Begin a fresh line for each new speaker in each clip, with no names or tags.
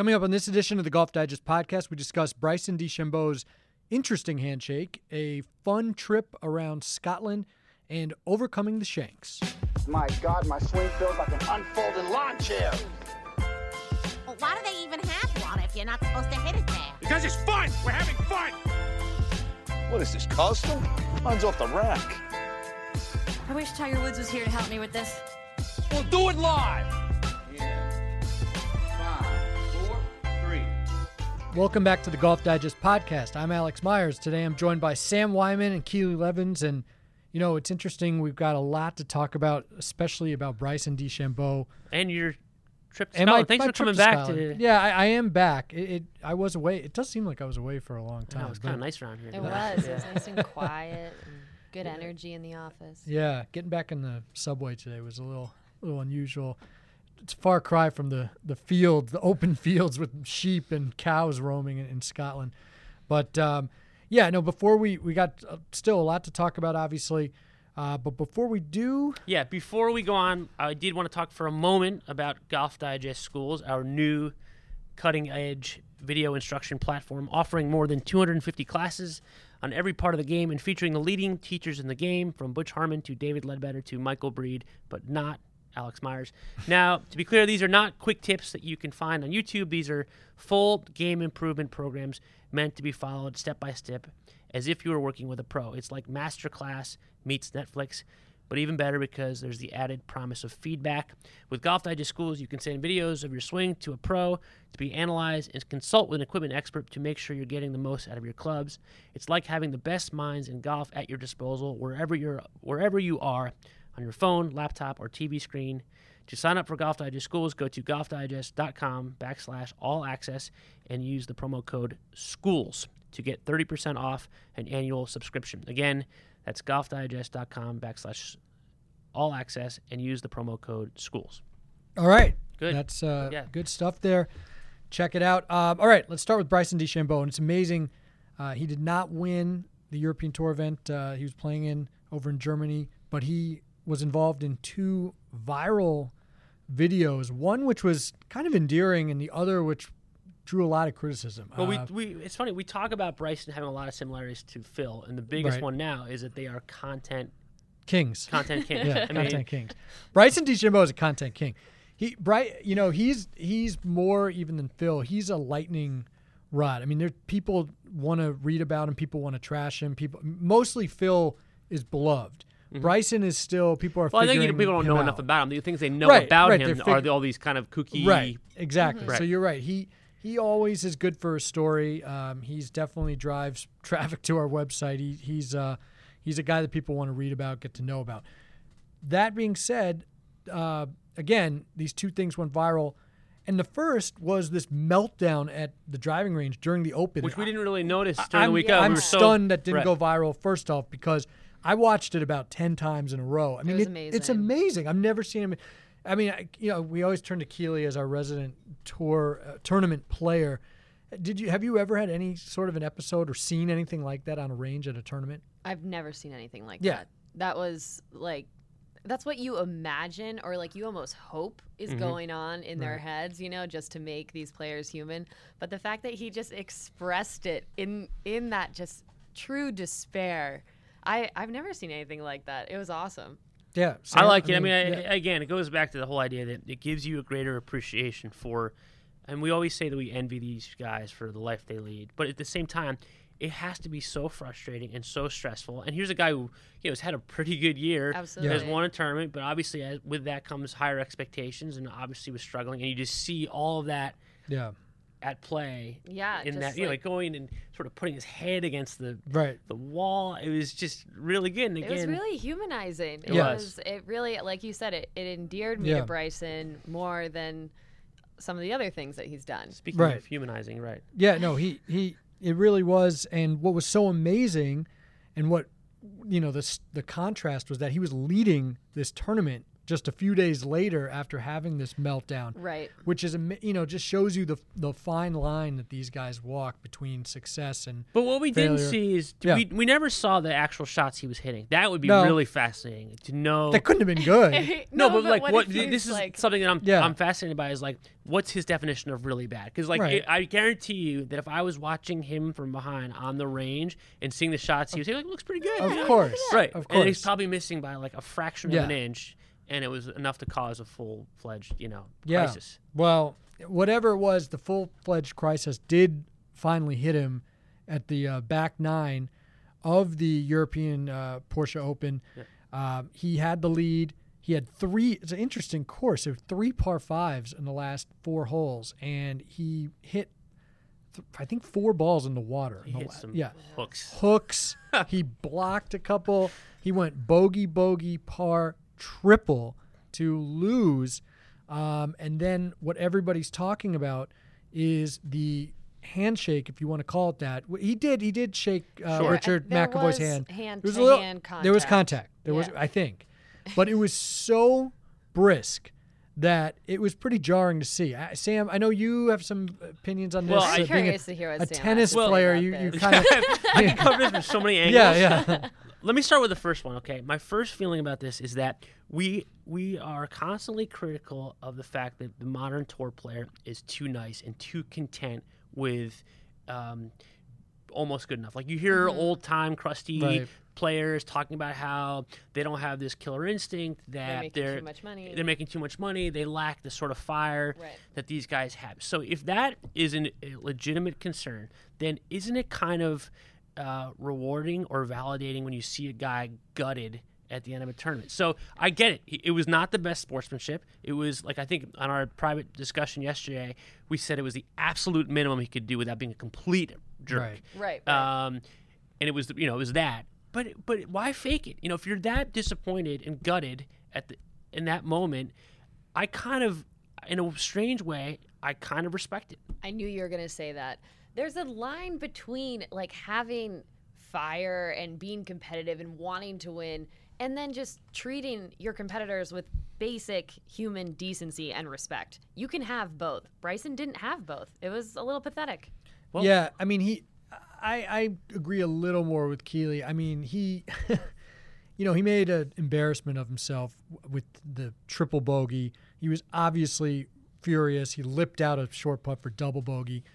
Coming up on this edition of the Golf Digest podcast, we discuss Bryson DeChambeau's interesting handshake, a fun trip around Scotland, and overcoming the shanks.
My God, my swing feels like an unfolding lawn chair.
Well, why do they even have one if you're not supposed to hit it there?
Because it's fun. We're having fun.
What is this, custom? Mine's off the rack.
I wish Tiger Woods was here to help me with this.
We'll do it live.
Welcome back to the Golf Digest podcast. I'm Alex Myers. Today I'm joined by Sam Weinman and Keely Levins. And, you know, it's interesting. We've got a lot to talk about, especially about Bryson DeChambeau.
And your trip to
And
Scotland.
my-
Thanks
my
for coming
trip to
back
Scotland.
to.
Yeah, I, I am back. It, it I was away. It does seem like I was away for a long
Yeah,
time.
it was kind of nice around here.
It
Yeah.
was. It was nice and quiet and good energy in the office.
Yeah, getting back in the subway today was a little, a little unusual. It's far cry from the the fields, the open fields with sheep and cows roaming in, in Scotland. But um, yeah, no. Before we we got uh, still a lot to talk about, obviously. Uh, but before we do,
Yeah, before we go on, I did want to talk for a moment about Golf Digest Schools, our new cutting edge video instruction platform offering more than 250 classes on every part of the game and featuring the leading teachers in the game from Butch Harmon to David Leadbetter to Michael Breed, but not Alex Myers. Now, to be clear, these are not quick tips that you can find on YouTube. These are full game improvement programs meant to be followed step by step as if you were working with a pro. It's like masterclass meets Netflix but even better because there's the added promise of feedback. With Golf Digest Schools, you can send videos of your swing to a pro to be analyzed and consult with an equipment expert to make sure you're getting the most out of your clubs. It's like having the best minds in golf at your disposal wherever you're wherever you are on your phone, laptop, or TV screen. To sign up for Golf Digest Schools, go to golfdigest.com backslash all access and use the promo code SCHOOLS to get 30% off an annual subscription. Again, that's golfdigest.com backslash all access and use the promo code schools.
all right,
Good.
That's uh,
Yeah.
good stuff there. Check it out. Um, all right, let's start with Bryson DeChambeau, and it's amazing. Uh, he did not win the European Tour event uh, he was playing in over in Germany, but he was involved in two viral videos. One which was kind of endearing, and the other which drew a lot of criticism.
Well,
Uh,
we, we it's funny we talk about Bryson having a lot of similarities to Phil, and the biggest
Right.
one now is that they are content
kings.
content kings.
yeah,
I mean,
content kings. Bryson DeChambeau is a content king. He Bright, you know, he's he's more even than Phil. He's a lightning rod. I mean, there people want to read about him, people want to trash him. People mostly Phil is beloved. Bryson is still people are.
Mm-hmm. Well, I think you know,
figuring
people don't know
him
enough about him. The things they know
Right,
about
right,
him are
fig-
the, all these kind of kooky.
Right, exactly. So
Right.
you're right. He he always is good for a story. Um, he's definitely drives traffic to our website. He, he's uh, he's a guy that people want to read about, get to know about. That being said, uh, again, these two things went viral, and the first was this meltdown at the driving range during the Open,
Which we didn't really notice during
I'm,
the weekend.
I'm
we so-
stunned that didn't
Right.
go viral. First off, because I watched it about ten times in a row. I mean,
was
It's
amazing.
amazing. I've never seen him. I mean, I, you know, we always turn to Keely as our resident tour uh, tournament player. Did you have you ever had any sort of an episode or seen anything like that on a range at a tournament?
I've never seen anything like
Yeah.
that. That was like that's what you imagine or like you almost hope is going on in their heads, you know, just to make these players human. But the fact that he just expressed it in in that just true despair. I I've never seen anything like that. It was awesome.
Yeah,
I
Sam?
like it. I mean, I,
yeah.
again, it goes back to the whole idea that it gives you a greater appreciation for, and we always say that we envy these guys for the life they lead, but at the same time, it has to be so frustrating and so stressful. And here's a guy who, you know, has had a pretty good year,
Absolutely.
has won a tournament, but obviously as, with that comes higher expectations, and obviously was struggling, and you just see all of that
yeah,
at play.
Yeah,
in
just
that, you know,
like-
like going and sort of putting his head against the
right.
the wall. It was just really good. And
It was really humanizing. It
Yeah.
was it really like you said it it endeared me
Yeah.
to Bryson more than some of the other things that he's done.
speaking
Right.
of humanizing, right?
Yeah, no, he he it really was and what was so amazing and what you know the the contrast was that he was leading this tournament just a few days later after having this meltdown.
Right.
Which is, ama- you know, just shows you the the fine line that these guys walk between success and.
But what we didn't see is
Yeah.
we, we never saw the actual shots he was hitting. That would be
No.
really fascinating to know.
That couldn't have been good.
no, but, like
what
what? This is
like-
something that I'm
Yeah.
I'm fascinated by. Is like what's his definition of really bad? Because like
Right.
it, I guarantee you that if I was watching him from behind on the range and seeing the shots, he was like looks pretty good.
Of
Yeah.
course.
right?
Of course,
And he's probably missing by like a fraction
Yeah.
of an inch, and it was enough to cause a full fledged you know
Yeah.
crisis.
Well, whatever it was, the full fledged crisis did finally hit him at the uh, back nine of the European uh, Porsche Open. Um, he had the lead. He had three. It's an interesting course. There were three par fives in the last four holes, and he hit, th- I think, four balls in the water.
He
in the
hit
la-
some
yeah,
hooks.
hooks. he blocked a couple. He went bogey, bogey, par, triple to lose. Um, and then what everybody's talking about is the handshake, if you want to call it that. He did. He did shake uh,
Sure.
Richard
There
McEvoy's
was
hand.
hand
There was a little-
hand
There was
contact.
contact. There was, I think, but it was so brisk that it was pretty jarring to see. Uh, Sam, I know you have some opinions on this.
Well,
uh,
I'm
being
curious
a,
to hear what
a
Sam has
tennis player. You, you kind of
I can cover this from so many angles.
yeah, yeah.
Let me start with the first one, okay? My first feeling about this is that we we are constantly critical of the fact that the modern tour player is too nice and too content with um, almost good enough. Like you hear old time crusty
Right.
players talking about how they don't have this killer instinct that
They're making
they're
too much money.
they're making too much money. They lack the sort of fire
Right.
that these guys have. So if that is an, a legitimate concern, then isn't it kind of uh, rewarding or validating when you see a guy gutted at the end of a tournament? So I get it. It- It was not the best sportsmanship. It was like I think on our private discussion yesterday, we said it was the absolute minimum he could do without being a complete jerk.
Right.
Right. right.
Um, and it was you know it was that. But but why fake it? You know, if you're that disappointed and gutted at the in that moment, I kind of, in a strange way, I kind of respect it.
I knew you were going to say that. There's a line between like having fire and being competitive and wanting to win and then just treating your competitors with basic human decency and respect. You can have both. Bryson didn't have both. It was a little pathetic.
Well-
yeah, I mean he, I I agree a little more with Keely. I mean he, you know, he made an embarrassment of himself with the triple bogey. He was obviously furious. He lipped out a short putt for double bogey, but.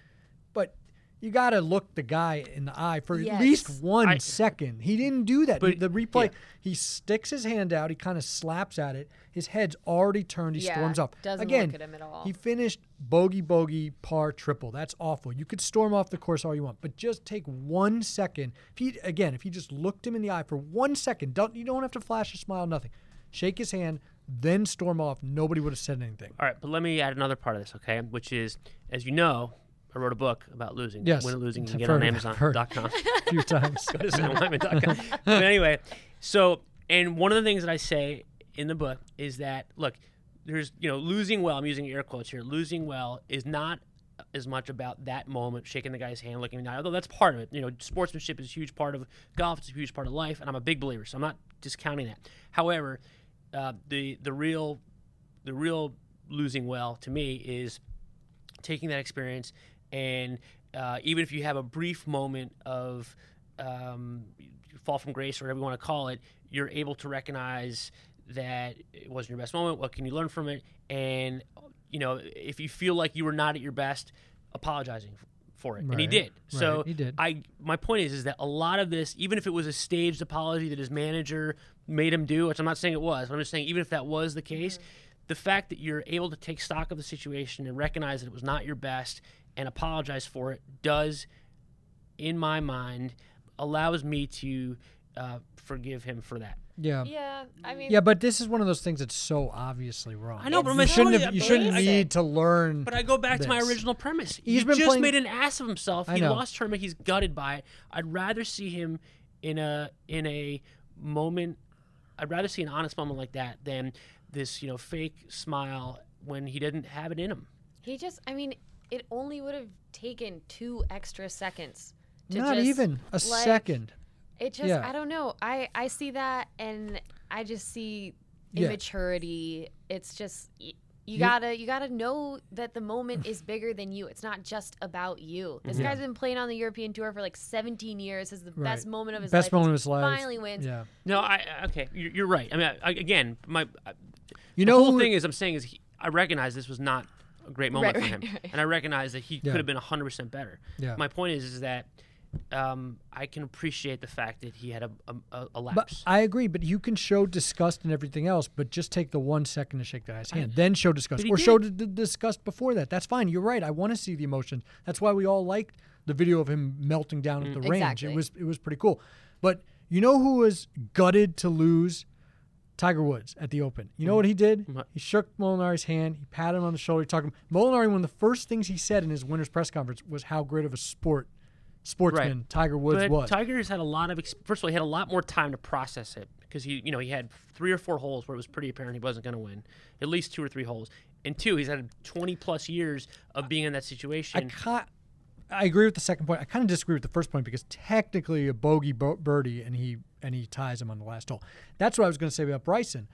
You got to look the guy in the eye for at least
Yes.
one second.
I-
He didn't do that.
But-
the replay,
yeah.
he sticks his hand out. He kind of slaps at it. His head's already turned. He
Yeah,
storms up.
doesn't
Again,
look at him at all.
he finished bogey, bogey, par, triple. That's awful. You could storm off the course all you want, but just take one second. If he again, if he just looked him in the eye for one second, don't you don't have to flash a smile, nothing. Shake his hand, then storm off. Nobody would have said anything.
All right, but let me add another part of this, okay? Which is, as you know, I wrote a book about losing.
Yes,
Win and losing you can get on
heard of it, I've.
Amazon.com.
A few times.
Go to samweinman.com. but anyway, so and one of the things that I say in the book is that look, there's you know losing well. I'm using air quotes here. Losing well is not as much about that moment, shaking the guy's hand, looking in the eye. Although that's part of it. You know, sportsmanship is a huge part of golf. It's a huge part of life, and I'm a big believer. So I'm not discounting that. However, uh, the the real the real losing well to me is taking that experience and uh, even if you have a brief moment of um, fall from grace or whatever you want to call it, you're able to recognize that it wasn't your best moment. What can you learn from it? And you know, if you feel like you were not at your best, apologizing for it, and he did.
Right,
did. So
he did.
I my point is is that a lot of this, even if it was a staged apology that his manager made him do, which I'm not saying it was, but I'm just saying even if that was the case, the fact that you're able to take stock of the situation and recognize that it was not your best and apologize for it does, in my mind, allows me to uh, forgive him for that.
Yeah.
Yeah, I mean,
Yeah, but this is one of those things that's so obviously wrong.
I know, but
you
I'm
shouldn't
telling
have.
you,
You shouldn't
believe-
need to learn.
But I go back to my original premise.
He's
he
been
just
playing-
made an ass of himself.
I
He
know.
lost tournament. He's gutted by it. I'd rather see him in a in a moment. I'd rather see an honest moment like that than this, you know, fake smile when he didn't have it in him.
he just, I mean, it only would have taken two extra seconds. To
Not
just,
even a
like,
second.
It just
Yeah.
I don't know. I I see that and I just see
Yeah.
immaturity. It's just y- you
You-
gotta you gotta know that the moment is bigger than you. It's not just about you. This guy's been playing on the European tour for like 17 years. This is the best moment of his
Best
life.
moment of
He's
his life.
Finally wins.
Yeah.
No, I I- okay. You're, you're right. I mean, I, I- again, my I-
You
the
know
whole thing is I'm saying is he, I recognize this was not a great moment
Right,
for him,
right.
and I recognize that he
Yeah.
could have been 100 percent better.
Yeah.
My point is is that um, I can appreciate the fact that he had a a, a, a
But
lapse.
I agree, but you can show disgust and everything else, but just take the one second to shake the guy's hand, then show disgust,
But he
or show
did.
the, the disgust before that. That's fine. You're right. I want to see the emotions. That's why we all liked the video of him melting down
Mm.
at the range. It was it was pretty cool. But you know who was gutted to lose? Tiger Woods at the Open. You know
Mm.
what he did? He shook Molinari's hand. He patted him on the shoulder. He talked to him. Molinari, one of the first things he said in his winner's press conference was how great of a sport sportsman Tiger Woods
but
was.
Tiger's had a lot of. Ex- First of all, he had a lot more time to process it because he, you know, he had three or four holes where it was pretty apparent he wasn't going to win. At least two or three holes, and two, he's had 20 plus years of being in that situation.
I
situation.
ca- I agree with the second point. I kind of disagree with the first point because technically a bogey bo- birdie and he and he ties him on the last hole. That's what I was going to say about Bryson.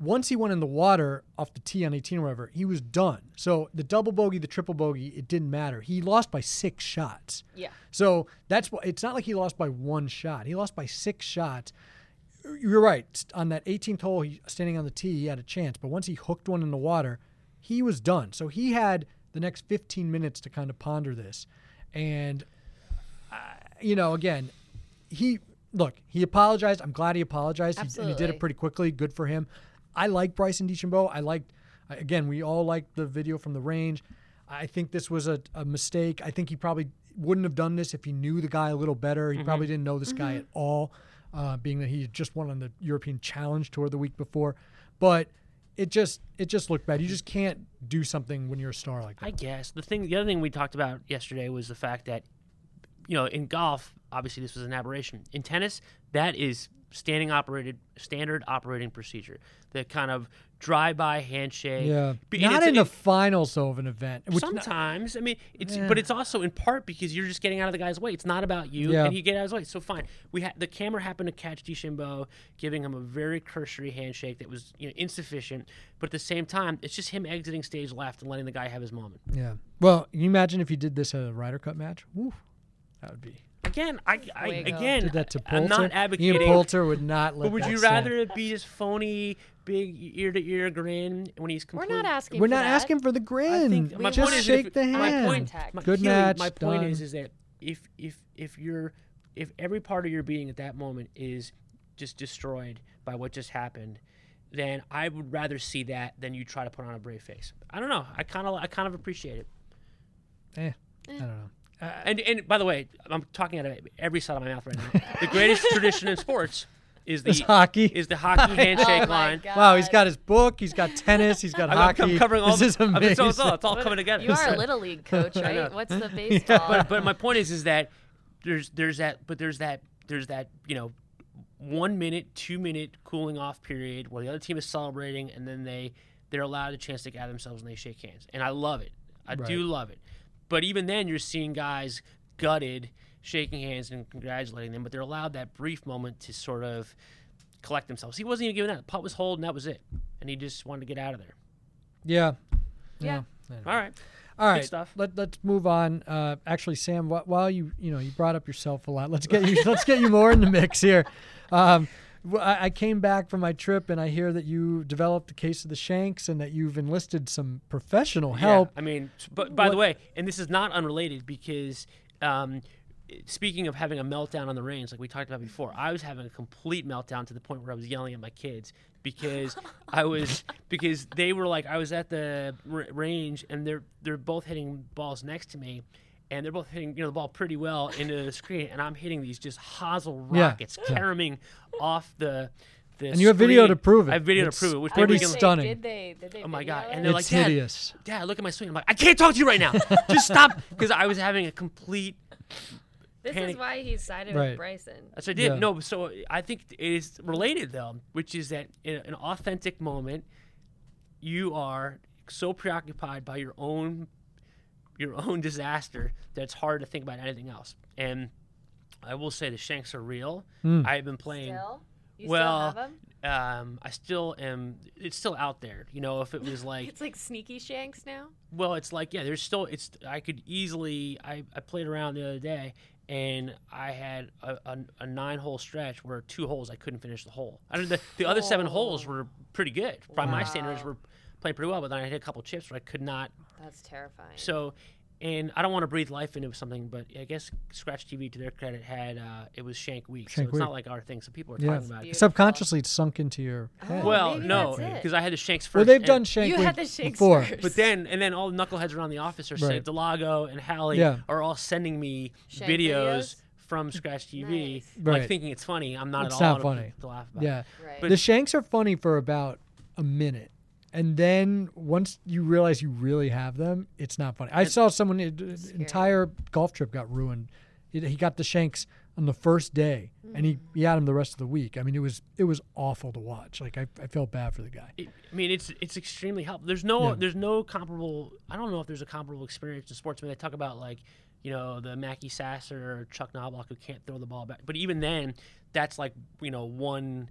Once he went in the water off the tee on 18 or whatever, he was done. So the double bogey, the triple bogey, it didn't matter. He lost by six shots.
Yeah.
So that's why it's not like he lost by one shot. He lost by six shots. You're right. On that 18th hole, he standing on the tee, he had a chance. But once he hooked one in the water, he was done. So he had the next 15 minutes to kind of ponder this. And, uh, you know, again, he look. He apologized. I'm glad he apologized. He, and he did it pretty quickly. Good for him. I like Bryson DeChambeau. I liked. Again, we all liked the video from the range. I think this was a, a mistake. I think he probably wouldn't have done this if he knew the guy a little better. He probably didn't know this guy at all, uh, being that he just won on the European Challenge Tour the week before. But it just it just looked bad. You just can't do something when you're a star like that.
I guess the thing, the other thing we talked about yesterday was the fact that, you know, in golf, obviously this was an aberration. In tennis, that is standing operated, standard operating procedure. The kind of drive-by handshake.
yeah,
and
not in the
it-
finals though of an event.
Sometimes, I mean, it's
Yeah.
but it's also in part because you're just getting out of the guy's way. It's not about you,
Yeah.
and you get out of his way. So fine, we had the camera happened to catch DeChambeau giving him a very cursory handshake that was you know insufficient, but at the same time, it's just him exiting stage left and letting the guy have his moment.
Yeah. Well, can you imagine if he did this at a Ryder Cup match? Woo, that would be.
Again, I, I
Fuego.
again,
Did that to
I- I'm not advocating.
Ian Poulter would not let.
but would
that
you
stand.
rather it be his phony, big ear to ear grin when he's
We're not asking.
We're
for
not
that.
asking for the grin.
I think my
just
point
shake
if,
the
my
hand.
point,
Contact.
my,
Good
Keely,
match.
My point is,
done.
is that if if if you're if every part of your being at that moment is just destroyed by what just happened, then I would rather see that than you try to put on a brave face. I don't know. I kind of I kind of appreciate it.
Eh, I don't know.
Uh, and and by the way, I'm talking out of every side of my mouth right now. the greatest tradition in sports is the
It's hockey.
is the hockey handshake
Oh
line.
God.
Wow, he's got his book. He's got tennis. He's got
I'm,
hockey.
I'm covering all.
this is
I mean,
amazing.
so it's all, it's all coming together.
You are a little league coach, right? What's the baseball?
but but my point is is that there's there's that but there's that there's that you know one minute two minute cooling off period where the other team is celebrating and then they they're allowed a chance to gather themselves and they shake hands and I love it I do love it but even then you're seeing guys gutted shaking hands and congratulating them but they're allowed that brief moment to sort of collect themselves he wasn't even given that the putt was holding that was it and he just wanted to get out of there
yeah.
Yeah.
all right
All right.
stuff.
Let, let's move on. Uh, actually, Sam, wh- while you you know you brought up yourself a lot, let's get you let's get you more in the mix here. Um, wh- I, I came back from my trip and I hear that you developed the case of the Shanks and that you've enlisted some professional help.
Yeah, I mean, but by the way, and this is not unrelated because um, speaking of having a meltdown on the range, like we talked about before, I was having a complete meltdown to the point where I was yelling at my kids because I was because they were like I was at the r- range and they're they're both hitting balls next to me. And they're both hitting, you know, the ball pretty well into the screen, and I'm hitting these just hosel
Yeah,
rockets,
yeah.
caroming off the, the.
And you have video to prove it.
I have video
It's
to prove it. Which
pretty
maybe
stunning.
Did they? Did they?
Oh my God,
it?
and they're like,
It's
Dad,
hideous.
Dad, look at my swing. I'm like, I can't talk to you right now. Just stop, because I was having a complete.
This
panic-
is why he sided
Right.
with Bryson.
That's what I did.
Yeah.
No, so I think it is related though, which is that in an authentic moment, you are so preoccupied by your own, your own disaster that it's hard to think about anything else. And I will say the shanks are real.
Hmm.
I have been playing.
Still, you
well,
still have him?
um, I still am. It's still out there. You know, if it was like,
It's like sneaky shanks now.
well, it's like yeah, there's still. It's I could easily. I I played around the other day. And I had a, a, a nine-hole stretch where two holes I couldn't finish the hole. I mean, the, the other seven holes were pretty good by my standards. Were playing pretty well, but then I hit a couple chips where I could not
That's terrifying.
so, and I don't want to breathe life into something, but I guess Scratch TV, to their credit, had uh, it was Shank Week, so
Shank
it's
Week.
not like our thing. So people are
Yeah.
talking about it.
Subconsciously, it's sunk into your head.
Well,
maybe
no, because I had the Shanks first.
well, they've done Shank
you
Week
had the shanks
before.
first.
But then, and then all the knuckleheads around the office are saying Delago and Hallie
Yeah.
are all sending me
Shank
videos,
videos?
from Scratch TV,
Nice.
like
Right.
thinking it's funny. I'm not
It's
at all
not funny.
to laugh about.
Yeah.
Right.
But-
the Shanks are funny for about a minute. And then once you realize you really have them, it's not funny. I saw someone uh, entire golf trip got ruined. He, he got the Shanks on the first day, and he, he had him the rest of the week. I mean, it was it was awful to watch. Like I, I felt bad for the guy.
It, I mean, it's it's extremely helpful. There's no
Yeah.
there's no comparable. I don't know if there's a comparable experience in sports. When they talk about like, you know, the Mackey Sasser or Chuck Knobloch who can't throw the ball back. But even then, that's like you know one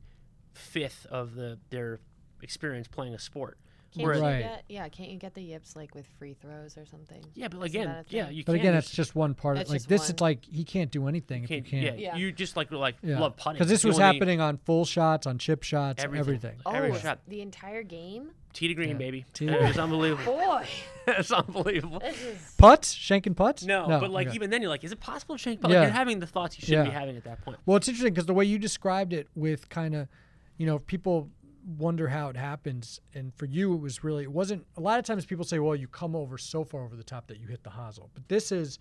fifth of the their experience playing a sport.
Can't
Whereas-
you
Right.
get, yeah, can't you get the yips like with free throws or something?
yeah, but
Isn't
again,
that
yeah, you
But
can.
again,
There's-
that's just one part.
That's
like this,
one.
it's like he can't do anything if you
can't,
can't.
yeah,
Yeah.
you just like like
Yeah.
love putting
Because this was
only-
happening on full shots, on chip shots,
Everything.
everything.
Oh,
Every shot.
the entire game?
tee to green,
Yeah.
baby.
Tee to
It was unbelievable.
Boy,
it's unbelievable.
this is
Putts, shanking putts.
No, but like
okay.
even then, you're like, is it possible to shank? But
Yeah.
like, you're having the thoughts you shouldn't
Yeah.
be having at that point.
Well, it's interesting because the way you described it, with kind of, you know, people wonder how it happens, and for you, it was really it wasn't. A lot of times, people say, "Well, you come over so far over the top that you hit the hosel," but this is,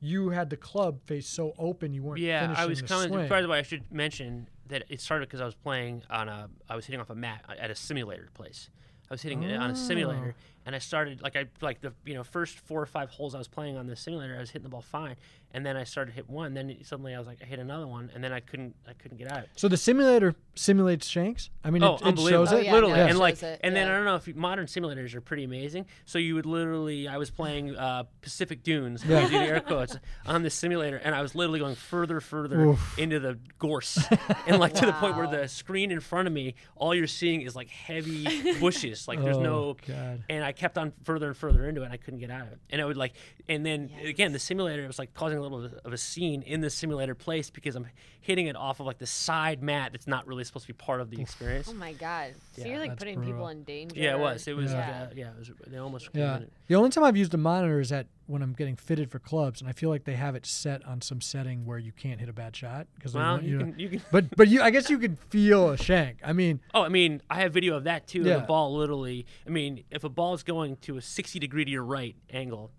you had the club face so open, you weren't.
Yeah, I was coming.
swing.
By the way, I should mention that it started because I was playing on a. I was hitting off a mat at a simulator place. I was hitting it on a simulator,
Oh.
And I started like I like the you know first four or five holes I was playing on the simulator. I was hitting the ball fine, and then I started to hit one. Then suddenly I was like I hit another one, and then I couldn't I couldn't get out.
So the simulator simulates shanks. I mean,
Oh,
it, it shows
Oh,
it.
yeah,
literally,
no, it
and like,
shows it,
and then
yeah.
I don't know if you, modern simulators are pretty amazing. So you would literally, I was playing uh, Pacific Dunes,
Yeah.
using the air quotes on the simulator, and I was literally going further, further into the gorse, and like to the point where the screen in front of me, all you're seeing is like heavy bushes, like there's
Oh,
no,
God.
and I kept on further and further into it, and I couldn't get out of it, and I would like, and then again, the simulator was like causing a little bit of a scene in the simulator place because I'm hitting it off of like the side mat that's not really supposed to be part of the experience.
Oh my god! So
Yeah,
you're like putting
brutal.
people in danger.
Yeah, it was. It was.
Yeah.
Yeah, uh, yeah it was. They almost.
Yeah.
it.
The only time I've used a monitor is at when I'm getting fitted for clubs, and I feel like they have it set on some setting where you can't hit a bad shot because
Well, you can. You can.
But but you, I guess you can feel a shank. I mean,
Oh, I mean, I have video of that too.
Yeah.
The ball literally. I mean, if a ball is going to a 60 degree to your right angle,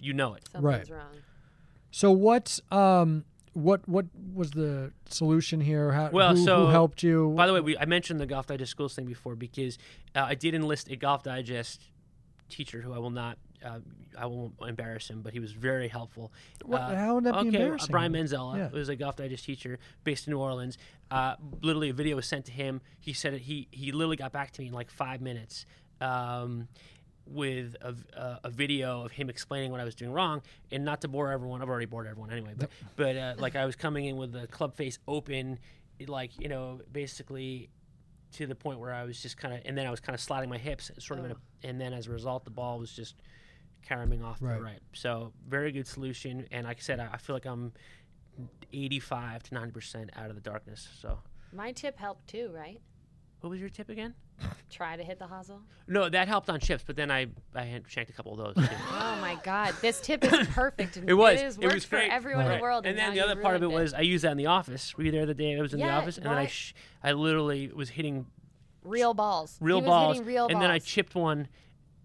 you know it.
Something's
Right.
wrong.
so what um what what was the solution here? How
Well,
who, who helped you?
By the way, we, I mentioned the Golf Digest schools thing before because uh, I did enlist a Golf Digest teacher who I will not. Uh, I won't embarrass him, but he was very helpful.
What-
Uh,
how would that be embarrassing?
Brian Manzella
Yeah.
was a Golf Digest teacher based in New Orleans. Uh, literally, a video was sent to him. He said it, he he literally got back to me in like five minutes. Um, with a, uh, a video of him explaining what I was doing wrong, and not to bore everyone. I've already bored everyone anyway. But but uh, like I was coming in with the club face open, like you know, basically to the point where I was just kind of, and then I was kind of sliding my hips, sort of, in a, and then as a result, the ball was just carrying off
Right.
the right. So very good solution, and like I said, I, I feel like I'm 85 to 90 percent out of the darkness. So
My tip helped too, right?
what was your tip again?
Try to hit the hosel.
No, that helped on chips, but then I I had shanked a couple of those. Too.
Oh my god, this tip is perfect. and
It was.
It, is,
it
worked
was
for
great.
everyone in the world.
And then the other part of it
ruined
was I used that in the office. Were you there the day I was in the
Yeah,
office? And then I sh- I literally was hitting
real balls.
real
he was
balls,
hitting real
and then I chipped one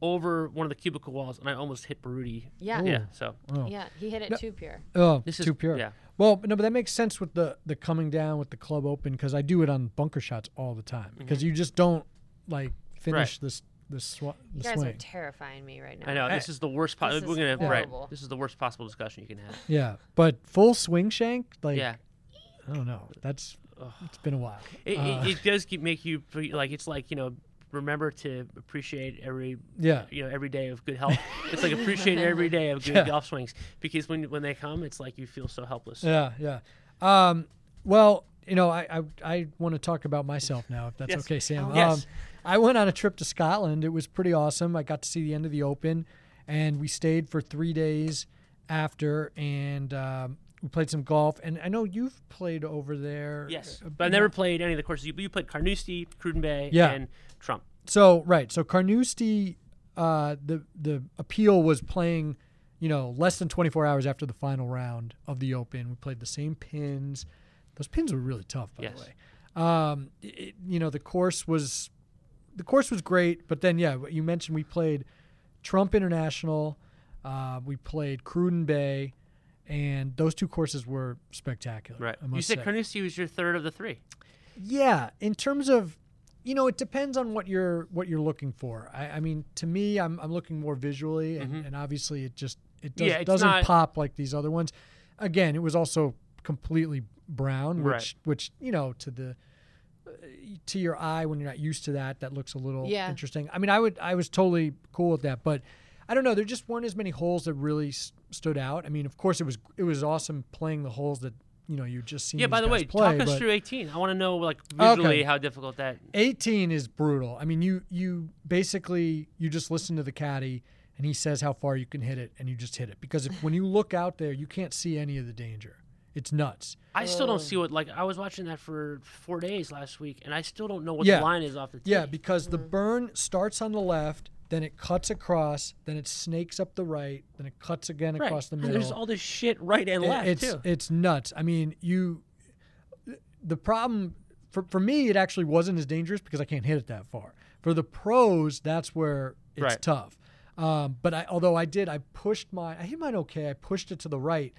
over one of the cubicle walls, and I almost hit Baruti.
Yeah.
Yeah. So
Oh.
Yeah, he hit it
No.
too pure.
oh,
This is-
too pure.
yeah.
Well, no, but that makes sense with the the coming down with the club open because I do it on bunker shots all the time
Mm-hmm.
because you just don't like finish this this sw-
You guys
swing.
are terrifying me right now.
I know this is the worst. Po-
This
we're
is
gonna right. This is the worst possible discussion you can have.
yeah, but full swing shank, like
yeah.
I don't know. That's it's been a while.
It,
Uh,
it, it does keep, make you feel like it's like you know remember to appreciate every
Yeah.
you know every day of good health. it's like appreciate every day of good
Yeah.
golf swings because when when they come, it's like you feel so helpless.
Yeah, yeah. Um, well, you know, I I, I want to talk about myself now, if that's
Yes.
okay, Sam.
Oh.
Yes.
I went on a trip to Scotland. It was pretty awesome. I got to see the end of the Open, and we stayed for three days after, and um, we played some golf. And I know you've played over there.
Yes,
uh,
but I never played any of the courses. You, you played Carnoustie, Cruden Bay,
Yeah.
and Trump.
So right, so Carnoustie, uh, the the appeal was playing, you know, less than 24 hours after the final round of the Open. We played the same pins. Those pins were really tough, by
Yes.
the way. Um, it, you know, the course was, the course was great, but then yeah, you mentioned we played Trump International, uh, we played Cruden Bay, and those two courses were spectacular.
Right.
I
You
must
said
say.
Carnoustie was your third of the three.
Yeah, in terms of, you know, it depends on what you're what you're looking for. I, I mean, to me, I'm I'm looking more visually, and, and obviously, it just it does,
Mm-hmm. Yeah, it's
doesn't
not-
pop like these other ones. Again, it was also completely brown, which
Right.
which you know to the to your eye when you're not used to that, that looks a little
Yeah.
interesting. I mean, I would I was totally cool with that, but I don't know. There just weren't as many holes that really s- stood out. I mean, of course, it was it was awesome playing the holes that you know you just seen.
Yeah. By the way,
play,
talk us
but-
through 18. I want to know like
Okay.
visually how difficult that.
18 is brutal. I mean, you you basically you just listen to the caddy and he says how far you can hit it and you just hit it because if, when you look out there, you can't see any of the danger. It's nuts.
I still don't oh. see what like I was watching that for four days last week, and I still don't know what
Yeah.
the line is off the tee.
Yeah, because the mm-hmm. burn starts on the left, then it cuts across, then it snakes up the right, then it cuts again
right.
across the
And
middle.
there's all this shit right and
It-
left
it's
too.
it's nuts. I mean, you the problem for for me it actually wasn't as dangerous because I can't hit it that far. For the pros, that's where it's
Right.
tough. Um, but I although I did, I pushed my I hit mine okay. I pushed it to the right,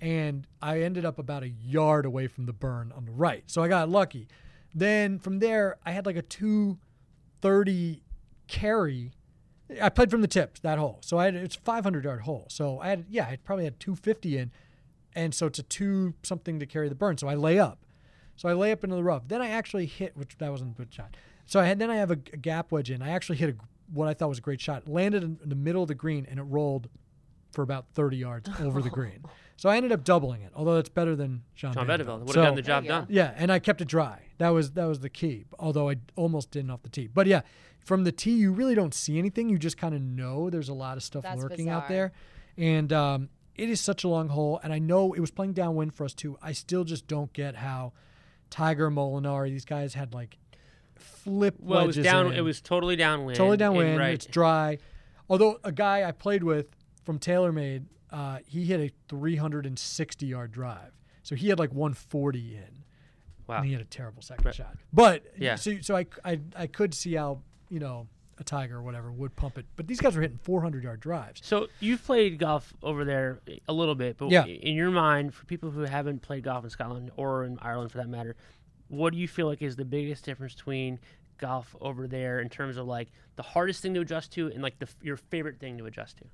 and I ended up about a yard away from the burn on the right. So I got lucky. Then from there, I had like a two thirty carry. I played from the tips that hole, so I had it's a 500 yard hole. So I had yeah, I probably had 250 in, and so it's a two something to carry the burn. So I lay up, so I lay up into the rough. Then I actually hit, which that wasn't a good shot. So I had then I have a, a gap wedge in. I actually hit a what I thought was a great shot. Landed in, in the middle of the green and it rolled for about 30 yards over the oh. green. So I ended up doubling it, although that's better than John,
John
Van de Velde.
Vanderbilt would have
So-
gotten the job done.
yeah, and I kept it dry. That was that was the key. Although I almost didn't off the tee. But yeah, from the tee you really don't see anything. You just kind of know there's a lot of stuff
That's
lurking out there, and um, it is such a long hole. And I know it was playing downwind for us too. I still just don't get how Tiger Molinari these guys had like flip
Well, it was down.
in.
It was totally downwind.
totally downwind.
Right.
It's dry. Although a guy I played with from TaylorMade, uh, he hit a 360 yard drive. So he had like 140 in.
Wow.
And he had a terrible second
Right.
shot. But
Yeah.
so so I, I I could see how you know a tiger or whatever would pump it. But these guys were hitting 400 yard drives.
So you've played golf over there a little bit, but
Yeah.
in your mind, for people who haven't played golf in Scotland or in Ireland for that matter, what do you feel like is the biggest difference between golf over there in terms of like the hardest thing to adjust to and like the your favorite thing to adjust to?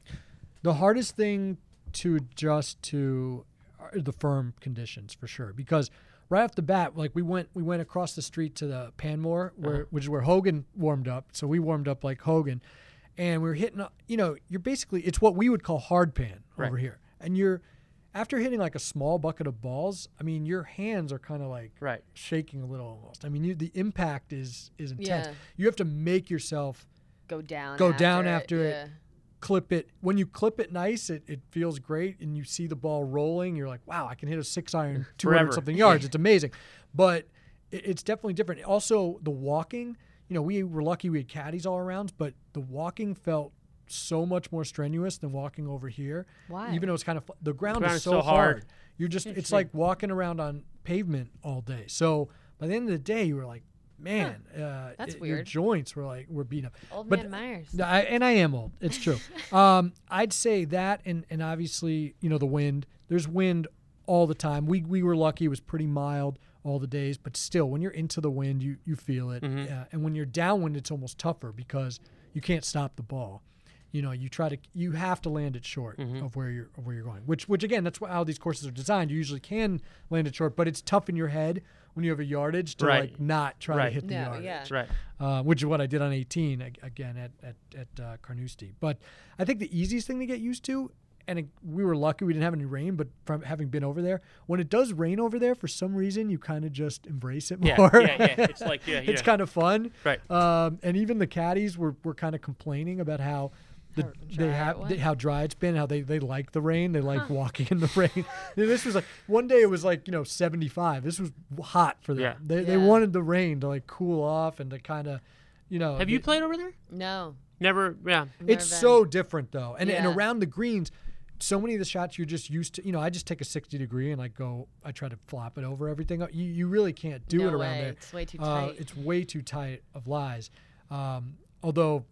The hardest thing to adjust to uh, the firm conditions for sure because right off the bat like we went we went across the street to the Panmure uh-huh. where which is where Hogan warmed up so we warmed up like Hogan and we were hitting you know you're basically it's what we would call hard pan over here and you're after hitting like a small bucket of balls I mean your hands are kind of like
Right.
shaking a little almost I mean you, the impact is is intense
Yeah.
you have to make yourself
Go down.
Go
after
down
it,
after it.
yeah.
Clip it when you clip it nice it, it feels great and you see the ball rolling you're like wow i can hit a six iron 200
Forever.
something yards it's amazing but it, it's definitely different also the walking you know we were lucky we had caddies all around but the walking felt so much more strenuous than walking over here
Why?
even though it's kind of the ground,
ground
is
is
so,
so
hard.
hard.
you're just it's like walking around on pavement all day so by the end of the day you were like man uh,
That's
it- your joints were like were beat up
Old
but
man Myers.
I, and I am old. It's true. um, I'd say that, and and obviously, you know, the wind. There's wind all the time. We we were lucky; it was pretty mild all the days, but still, when you're into the wind, you you feel it. Uh, and when you're downwind, it's almost tougher because you can't stop the ball. You know, you try to you have to land it short of where you're of where you're going. Which which again, that's wh- how these courses are designed. You usually can land it short, but it's tough in your head when you have a yardage to
Right.
like not try to
Right.
hit the
No,
yardage
yeah.
Right.
uh, which is what I did on 18 again at at, at uh, Carnoustie. But I think the easiest thing to get used to, and it, we were lucky we didn't have any rain. But from having been over there, when it does rain over there, for some reason you kind of just embrace it more.
yeah, yeah. It's like, yeah,
it's kind of fun.
Right.
Um, and even the caddies were, were kind of complaining about how. The,
How
they
dry it
have
was?
they, how dry it's been. How they, they like the rain. They like walking in the rain. this was like one day it was like you know seventy five. This was hot for them.
Yeah.
They they wanted the rain to like cool off and to kind of, you know.
Have you played over there?
No.
Never. Yeah.
it's
Never
so different though, and and around the greens, so many of the shots you're just used to. You know, I just take a sixty degree and I go. I try to flop it over everything. You you really can't do
No
it around
way.
there.
It's way too
Uh,
tight.
it's way too tight of lies. Um, although,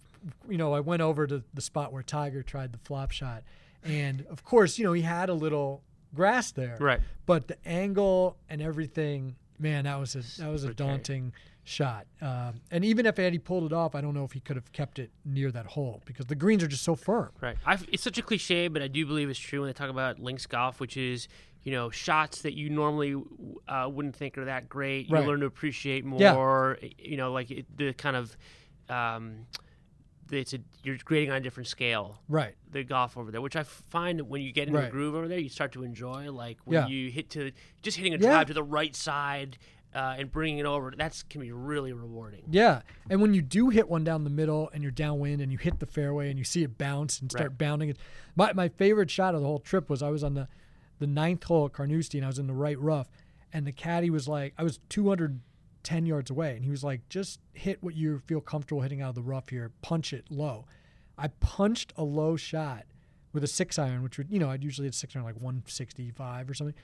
you know, I went over to the spot where Tiger tried the flop shot, and of course, you know, he had a little grass there.
Right.
But the angle and everything, man, that was a that was a daunting shot. Um, and even if Eddie pulled it off, I don't know if he could have kept it near that hole because the greens are just so firm.
Right. i it's such a cliche, but I do believe it's true when they talk about links golf, which is you know shots that you normally uh, wouldn't think are that great. You
Right.
learn to appreciate more. Yeah. You know, like it, the kind of um, it's a you're grading on a different scale.
Right.
The golf over there, which I find that when you get into
Right.
the groove over there, you start to enjoy. Like when
Yeah.
you hit to just hitting a
Yeah.
drive to the right side uh, and bringing it over. That's can be really rewarding.
Yeah. And when you do hit one down the middle and you're downwind and you hit the fairway and you see it bounce and start
Right.
bounding it. My, my favorite shot of the whole trip was I was on the, the ninth hole at Carnoustie and I was in the right rough. And the caddy was like, I was 210 yards away. And he was like, just hit what you feel comfortable hitting out of the rough here. Punch it low. I punched a low shot with a six iron, which would, you know, I'd usually hit six iron like 165 or something.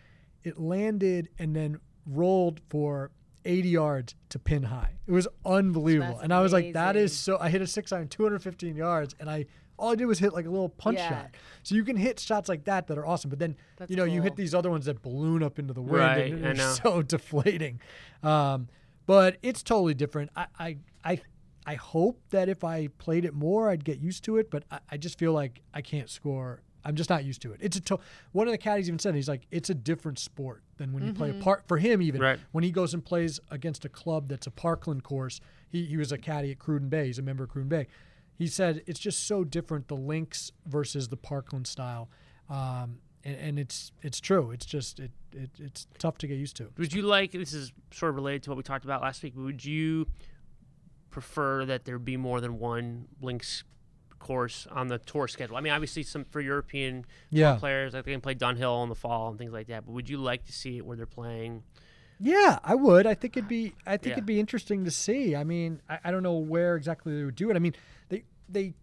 It landed and then rolled for 80 yards to pin high. It was unbelievable.
That's
and I was like, that is so, I hit a six iron 215 yards and I, all I did was hit like a little punch
Yeah.
shot. So you can hit shots like that that are awesome. But then,
That's
you know, you hit these other ones that balloon up into the wind
Right,
and they're so deflating. Um, but it's totally different. I, I, I, I hope that if I played it more, I'd get used to it. But I, I just feel like I can't score. I'm just not used to it. It's a to- one of the caddies even said he's like it's a different sport than when you play a part for him even
Right.
when he goes and plays against a club that's a Parkland course. He he was a caddy at Cruden Bay. He's a member of Cruden Bay. He said it's just so different the links versus the Parkland style. Um, and, and it's it's true. It's just it, it it's tough to get used to.
Would you like this is sort of related to what we talked about last week, would you prefer that there be more than one links course on the tour schedule? I mean, obviously some for European
Yeah.
players, like they can play Dunhill in the fall and things like that. But would you like to see it where they're playing?
Yeah, I would. I think it'd be. I think
Yeah.
it'd be interesting to see. I mean, I, I don't know where exactly they would do it. I mean, they they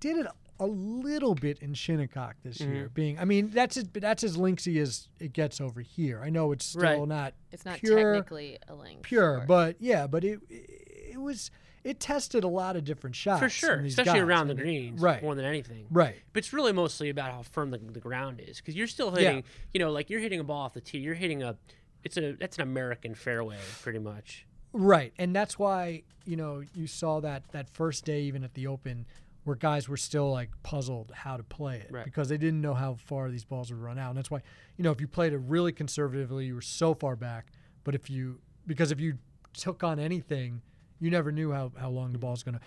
did it a little bit in Shinnecock this
Mm-hmm.
year. Being, I mean, that's as that's as linksy as it gets over here. I know it's still
Right.
not
It's not
pure,
technically a link.
pure,
sport.
but yeah, but it it was it tested a lot of different shots
For sure, especially
guys.
around the
And
greens,
right?
More than anything,
Right.
But it's really mostly about how firm the, the ground is, because you're still hitting.
Yeah.
hitting. You know, like you're hitting a ball off the tee. You're hitting a. It's a. That's an American fairway, pretty much.
Right, and that's why you know you saw that that first day even at the Open, where guys were still like puzzled how to play it
Right.
because they didn't know how far these balls would run out, and that's why you know if you played it really conservatively, you were so far back. But if you because if you took on anything, you never knew how how long the mm-hmm. ball's gonna.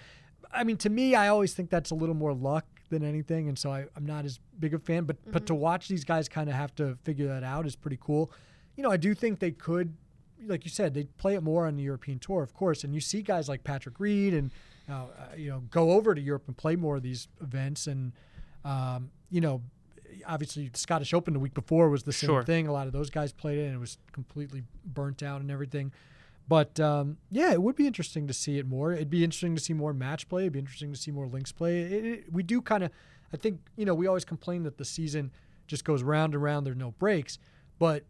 I mean, to me, I always think that's a little more luck than anything, and so I, I'm not as big a fan. But but to mm-hmm. watch these guys kind of have to figure that out is pretty cool. You know, I do think they could like you said, they play it more on the European tour, of course, and you see guys like Patrick Reed and uh, you know go over to Europe and play more of these events, and um, you know, obviously the Scottish Open the week before was the same
Sure.
thing. A lot of those guys played it, and it was completely burnt out and everything. But um, yeah, it would be interesting to see it more. It'd be interesting to see more match play. It'd be interesting to see more links play. It, it, we do kind of, I think, you know, we always complain that the season just goes round and round. There are no breaks, but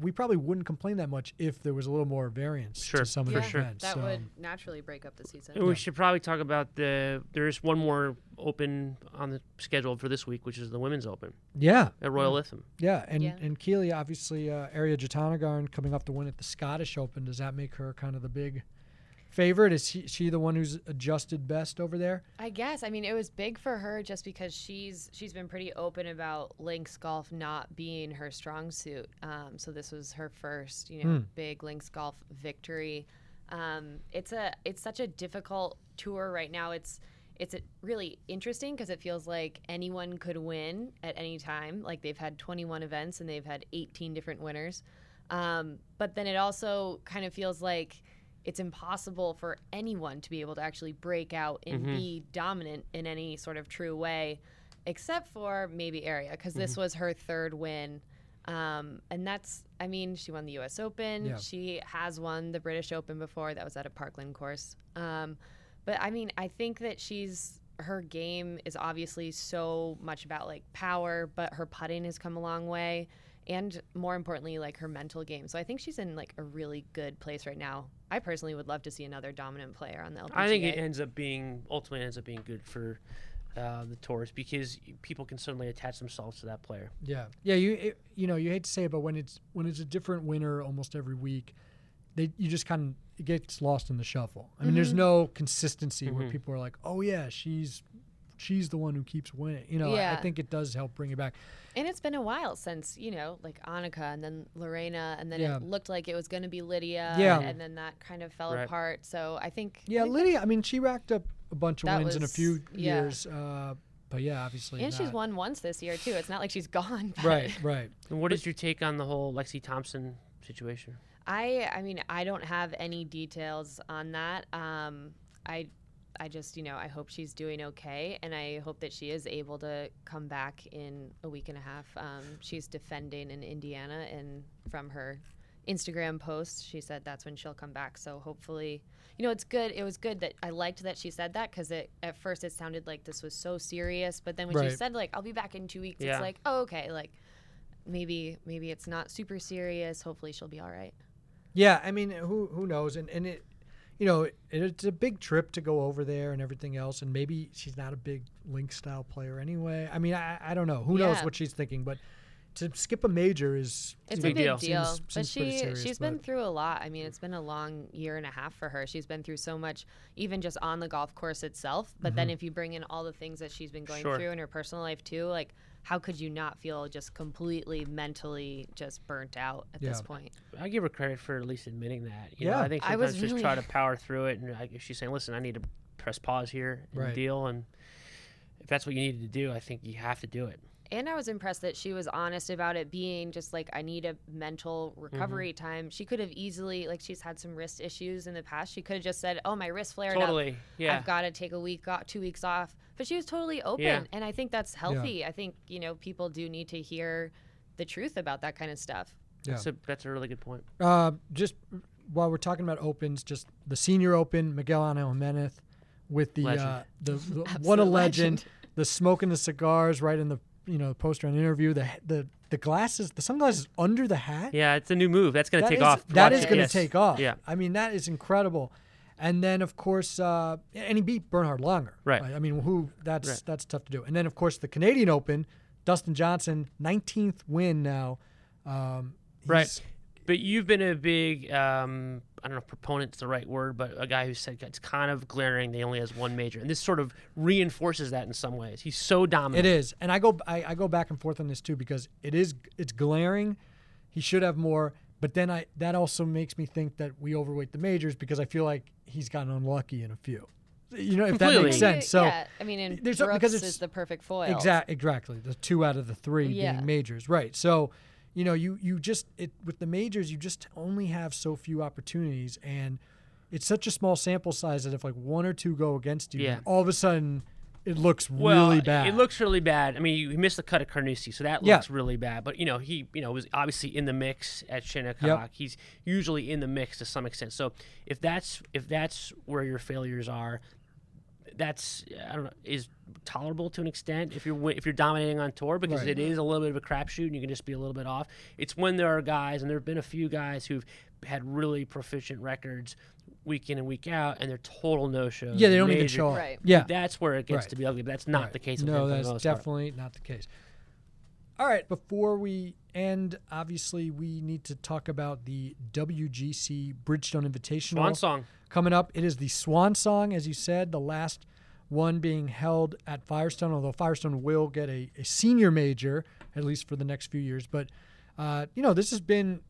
we probably wouldn't complain that much if there was a little more variance
Sure,
to some of
yeah,
the events.
that
so,
would naturally break up the season.
And we should probably talk about the. There's one more open on the schedule for this week, which is the Women's Open
yeah,
at Royal Lytham.
yeah, and
Yeah.
and Keely obviously uh, Ariya Jutanugarn coming off the win at the Scottish Open. Does that make her kind of the big favorite? Is she, she the one who's adjusted best over there?
I guess. I mean, it was big for her just because she's she's been pretty open about links golf not being her strong suit. Um, so this was her first, you know, big links golf victory. Um, it's a it's such a difficult tour right now. It's it's really interesting because it feels like anyone could win at any time. Like they've had 21 events and they've had 18 different winners. Um, but then it also kind of feels like it's impossible for anyone to be able to actually break out and
Mm-hmm.
be dominant in any sort of true way, except for maybe Ariya, because
Mm-hmm.
this was her third win. Um, and that's, I mean, she won the U.S. Open.
Yeah.
She has won the British Open before. That was at a Parkland course. Um, but I mean, I think that she's her game is obviously so much about like power, but her putting has come a long way, and more importantly, like her mental game. So I think she's in like a really good place right now. I personally would love to see another dominant player on the LPGA.
I think it ends up being ultimately ends up being good for uh, the tours because people can certainly attach themselves to that player.
Yeah, yeah. You it, you know you hate to say it, but when it's when it's a different winner almost every week, they you just kind of it gets lost in the shuffle. I mean, there's
Mm-hmm.
no consistency where people are like, oh yeah, she's she's the one who keeps winning. You know, I- I, think it does help bring it back.
And it's been a while since, you know, like Annika and then Lorena, and then
Yeah.
it looked like it was going to be Lydia.
Yeah.
And then that kind of fell
Right.
apart. So I think. I
Yeah,
think
Lydia. I mean, she racked up a bunch of
That
wins in a few
yeah.
years. Uh, but yeah, obviously.
And she's won once this year, too. It's not like she's gone.
Right, right.
And what is your take on the whole Lexi Thompson situation?
I I mean I don't have any details on that. Um, I I just you know I hope she's doing okay, and I hope that she is able to come back in a week and a half. Um, she's defending in Indiana, and from her Instagram post, she said that's when she'll come back. So hopefully, you know, it's good. It was good that I liked that she said that because it at first it sounded like this was so serious, but then when
Right.
she said like I'll be back in two weeks,
Yeah.
it's like oh okay, like maybe maybe it's not super serious. Hopefully she'll be all right.
Yeah, I mean, who who knows? And and it, you know, it, it's a big trip to go over there and everything else. And maybe she's not a big link style player anyway. I mean, I, I don't know. Who knows what she's thinking? But to skip a major is
It's
you
a big
deal.
deal,
seems-
but
seems pretty
she
serious,
she's been through a lot. I mean, it's been a long year and a half for her. She's been through so much, even just on the golf course itself. But
Mm-hmm.
then if you bring in all the things that she's been going
Sure.
through in her personal life too, like how could you not feel just completely mentally just burnt out at this point?
I give her credit for at least admitting that. You know,
Yeah.
I think
I
sometimes
was
just
really-
try to power through it, and I, if she's saying, "Listen, I need to press pause here and
Right.
deal," and if that's what you needed to do, I think you have to do it.
And I was impressed that she was honest about it being just like, I need a mental recovery
Mm-hmm.
time. She could have easily, like, she's had some wrist issues in the past. She could have just said, Oh, my wrist flared up.
Yeah.
I've got to take a week, off, two weeks off. But she was totally open.
Yeah.
And I think that's healthy. I think, you know, people do need to hear the truth about that kind of stuff.
Yeah.
That's a that's a really good point.
Uh, just while we're talking about opens, just the senior open, Miguel Angel Jimenez with the uh, the, the what a legend,
legend.
the smoking the cigars right in the you know poster and interview, the the the glasses, the sunglasses under the hat.
Yeah, it's a new move. That's going to
That
take
is-
off.
That
Watch
is going to
Yes.
take off.
Yeah.
I mean that is incredible. And then of course, uh, and he beat Bernhard Langer.
Right.
I mean, who that's
Right.
that's tough to do. And then of course the Canadian Open, Dustin Johnson, 19th win now. Um,
Right. But you've been a big, um, I don't know if proponent's the right word, but a guy who said it's kind of glaring that he only has one major. And this sort of reinforces that in some ways. He's so dominant.
It is, and I go I, I go back and forth on this too because it is it's glaring. He should have more, but then I that also makes me think that we overweight the majors because I feel like he's gotten unlucky in a few. You know, if that makes sense. So
yeah, I mean, and
there's
Brooks
a- because it's-
is the perfect foil.
Exactly, exactly the two out of the three
Yeah.
being majors, right? So you know you you just it with the majors you just only have so few opportunities and. It's such a small sample size that if like one or two go against you,
Yeah.
all of a sudden it looks
Well,
really bad.
It looks really bad. I mean, he missed the cut at Carnoustie, so that
Yeah.
looks really bad. But you know, he you know was obviously in the mix at Shinnecock. He's usually in the mix to some extent. So if that's if that's where your failures are, that's I don't know is tolerable to an extent if you're if you're dominating on tour because
Right.
it is a little bit of a crapshoot and you can just be a little bit off. It's when there are guys and there have been a few guys who've had really proficient records week in and week out and they're total no shows.
yeah, they don't even show up.
Right.
Yeah,
That's where it gets
Right.
to be ugly. But that's not
Right.
the case. With
No,
for
that's
most part.
definitely not the case. All right, before we end, obviously we need to talk about the WGC Bridgestone Invitational
Swan song.
coming up. It is the Swan Song, as you said, the last one being held at Firestone. Although Firestone will get a, a senior major at least for the next few years, but uh, you know this has been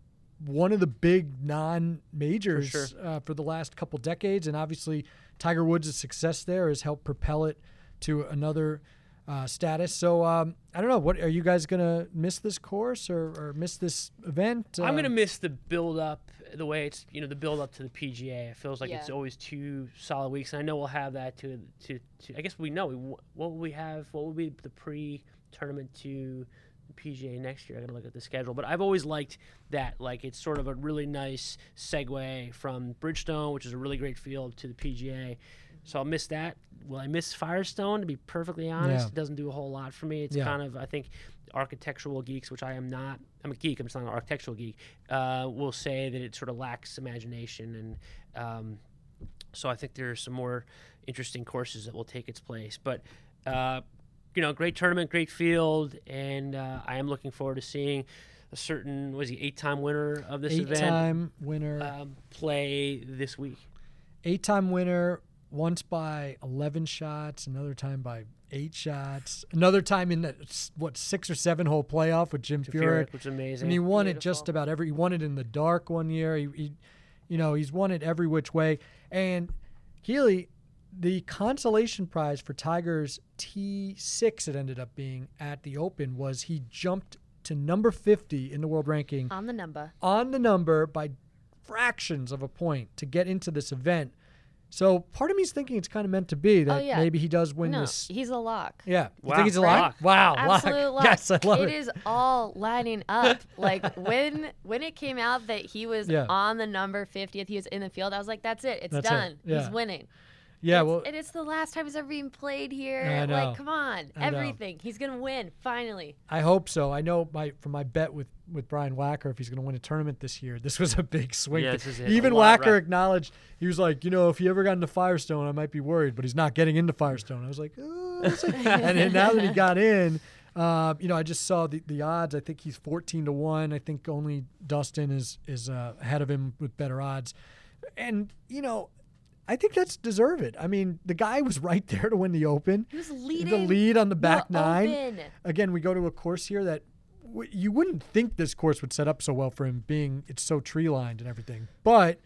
one of the big non-majors
sure.
uh, for the last couple decades, and obviously Tiger Woods' success there has helped propel it to another uh, status. So um, I don't know. What are you guys gonna miss this course or, or miss this event?
I'm gonna miss the build up, the way it's you know the build up to the PGA. It feels like it's always two solid weeks, and I know we'll have that to to. to I guess we know we, what will we have. What will be the pre-tournament to the PGA next year? I gotta look at the schedule, but I've always liked that. Like it's sort of a really nice segue from Bridgestone, which is a really great field, to the PGA. So I'll miss that. Will I miss Firestone? To be perfectly honest,
Yeah.
it doesn't do a whole lot for me. It's
Yeah.
kind of I think architectural geeks, which I am not. I'm a geek. I'm just not an architectural geek. Uh, will say that it sort of lacks imagination, and um, so I think there are some more interesting courses that will take its place. But uh, you know, great tournament, great field, and uh, I am looking forward to seeing a certain was he eight-time winner of this event
eight-time winner.
um, play this week.
eight-time winner. Once by 11 shots, another time by eight shots, another time in that what six or seven hole playoff with Jim Furyk.
Furyk, which is amazing.
And he won it just about every. He won it in the dark one year. He, he, you know, he's won it every which way. And Healy, the consolation prize for Tiger's T6, it ended up being at the Open, was he jumped to number 50 in the world ranking
On the number.
on the number by fractions of a point to get into this event. So part of me is thinking it's kind of meant to be that
Oh, yeah.
maybe he does win
no,
this.
he's a lock.
Yeah, you think he's a
Right.
lock? Wow,
Absolute
lock.
lock.
Yes, I love it.
It is all lining up. like when when it came out that he was
Yeah.
on the number 50th, he was in the field. I was like, that's it. It's
That's it.
done.
Yeah.
He's winning.
Yeah,
It's-
well,
and it's the last time he's ever even played here.
I know.
Like, come on,
I know.
everything. He's gonna win finally.
I hope so. I know my from my bet with with Brian Wacker if he's going to win a tournament this year. This was a big swing.
Yeah, this is it.
Even
A
Wacker
rep-
acknowledged he was like, you know, if he ever got into Firestone, I might be worried, but he's not getting into Firestone. I was like, oh. and then now that he got in, uh, you know, I just saw the, the odds. I think he's fourteen to one. I think only Dustin is is uh, ahead of him with better odds, and you know. I think that's deserved. I mean, the guy was right there to win the Open.
He was leading The
lead on the back nine
Open.
again, we go to a course here that w- you wouldn't think this course would set up so well for him, being it's so tree lined and everything. But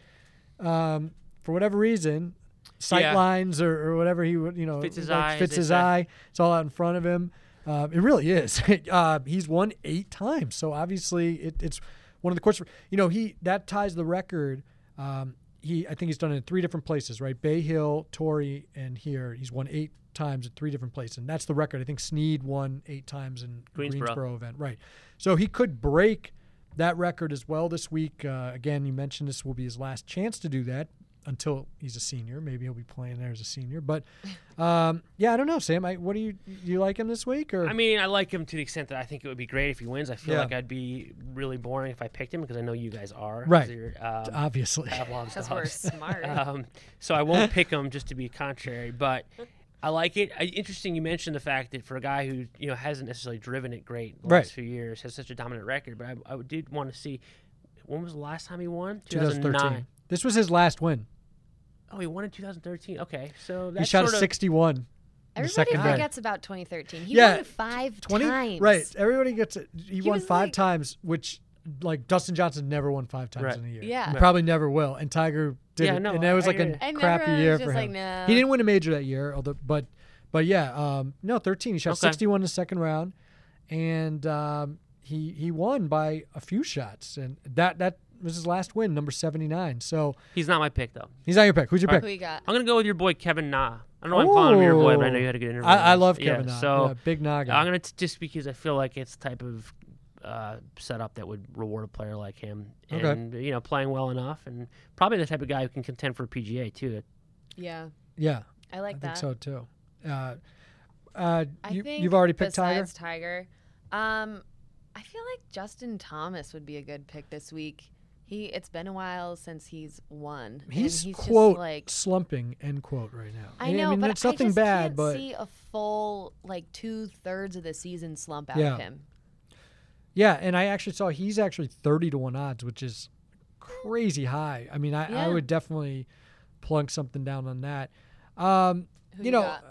um, for whatever reason, sight
Yeah.
lines or, or whatever he would, you know,
Fits his
like,
eye,
fits his eye. It's all out in front of him. Uh, it really is. uh, he's won eight times, so obviously it, it's one of the courses. You know, he that ties the record. Um, he, I think he's done it in three different places, right? Bay Hill, Torrey, and here. He's won eight times at three different places, and that's the record. I think Snead won eight times in
Greensboro.
Greensboro event, right? So he could break that record as well this week. Uh, again, you mentioned this will be his last chance to do that until he's a senior. Maybe he'll be playing there as a senior. But um, yeah, I don't know, Sam. I, what do you do you like him this week or?
I mean, I like him to the extent that I think it would be great if he wins. I feel
Yeah.
like I'd be really boring if I picked him because I know you guys are. 'cause
Right.
you're, Um,
obviously.
Pavlov's
Because we're smart.
um, so I won't pick him just to be contrary, but I like it. I, interesting you mentioned the fact that for a guy who you know hasn't necessarily driven it great the
Right.
last few years, has such a dominant record. But I, I did want to see when was the last time he won?
2013. This was his last win.
Oh, he won in 2013. Okay, so
He shot a
sort of,
61. in the
Everybody
second day.
forgets about 2013. He
Yeah,
won five
20
times.
right everybody gets it he, won five
like-
times which like dustin johnson never won five times
Right.
in a year
Yeah.
He
Right.
probably never will and tiger did
Yeah,
it
no,
and that was
I
like a
you.
Crappy year
was
for him
like, no.
he didn't win a major that year although but but yeah um no 13 he shot
Okay.
61 in the second round and um he he won by a few shots and that that was his last win number 79 so
He's not my pick though.
he's not your pick who's your
Who
pick
you got?
I'm gonna go with your boy Kevin Na. I don't know why I'm calling him your boy, but I know you had a good interview.
I, I
him.
love
Yeah,
Kevin Na.
So
yeah, big noggin.
I'm gonna t- just because I feel like it's the type of uh, setup that would reward a player like him,
Okay.
and you know, playing well enough, and probably the type of guy who can contend for a PGA too.
Yeah,
yeah,
I like
I
that.
think so too. Uh, uh,
I
you,
think
you've already picked Tiger.
besides Tiger. Um, I feel like Justin Thomas would be a good pick this week. He it's been a while since he's won.
He's,
he's
quote
just like
slumping end quote right now.
I know, I
mean,
but
it's nothing
I just
bad,
can't
but
see a full like two thirds of the season slump out
Yeah.
of him.
yeah. And I actually saw he's actually thirty to one odds, which is crazy high. I mean, I, I would definitely plunk something down on that. Um,
Who
you know,
got?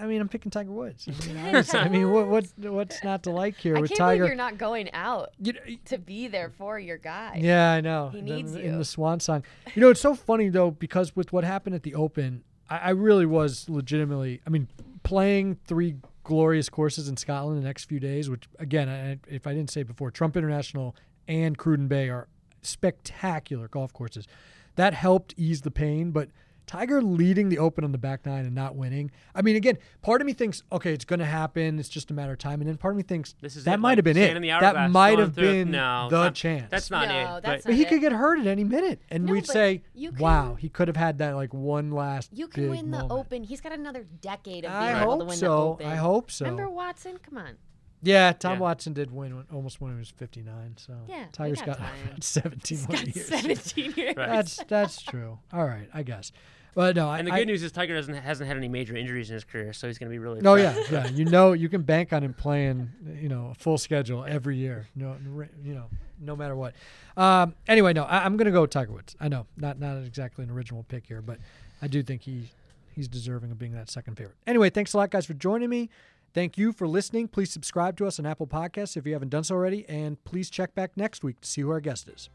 I mean, I'm picking Tiger Woods. I mean, honestly, I mean what, what what's not to like here
I
with
can't
Tiger?
believe you're not going out
You know,
to be there for your guy.
Yeah, I know.
He needs
in
you.
the swan song. You know, it's so funny though because with what happened at the Open, I, I really was legitimately. I mean, playing three glorious courses in Scotland the next few days, which again, I, if I didn't say before, Trump International and Cruden Bay are spectacular golf courses. That helped ease the pain, but. Tiger leading the Open on the back nine and not winning. I mean, again, part of me thinks, okay, it's going to happen. It's just a matter of time. And then part of me thinks
This is
that might have been it. That might have been
no,
the
not-
chance.
That's not
No,
it.
that's
but-
not
he
it.
could get hurt at any minute, and
No,
we'd say,
you
"Wow, he could have had that like one last."
You can
big
win the
moment."
Open. He's got another decade of being
I
able
hope
to win
so.
the Open.
I hope so.
Remember Watson? Come on.
Yeah, Tom
Yeah.
Watson did win almost when he was 59. So
Yeah,
Tiger's
got
got,
time.
17 more
Got
years.
17 years.
That's that's true. All right, I guess. But no, I,
And the
I-
good news is Tiger doesn't hasn't had any major injuries in his career, so he's going to be really.
Oh yeah, yeah. You know, you can bank on him playing, you know, a full schedule every year. No, you know, no matter what. Um, anyway, no, I, I'm going to go with Tiger Woods. I know, not not exactly an original pick here, but I do think he he's deserving of being that second favorite. Anyway, thanks a lot, guys, for joining me. Thank you for listening. Please subscribe to us on Apple Podcasts if you haven't done so already, and please check back next week to see who our guest is.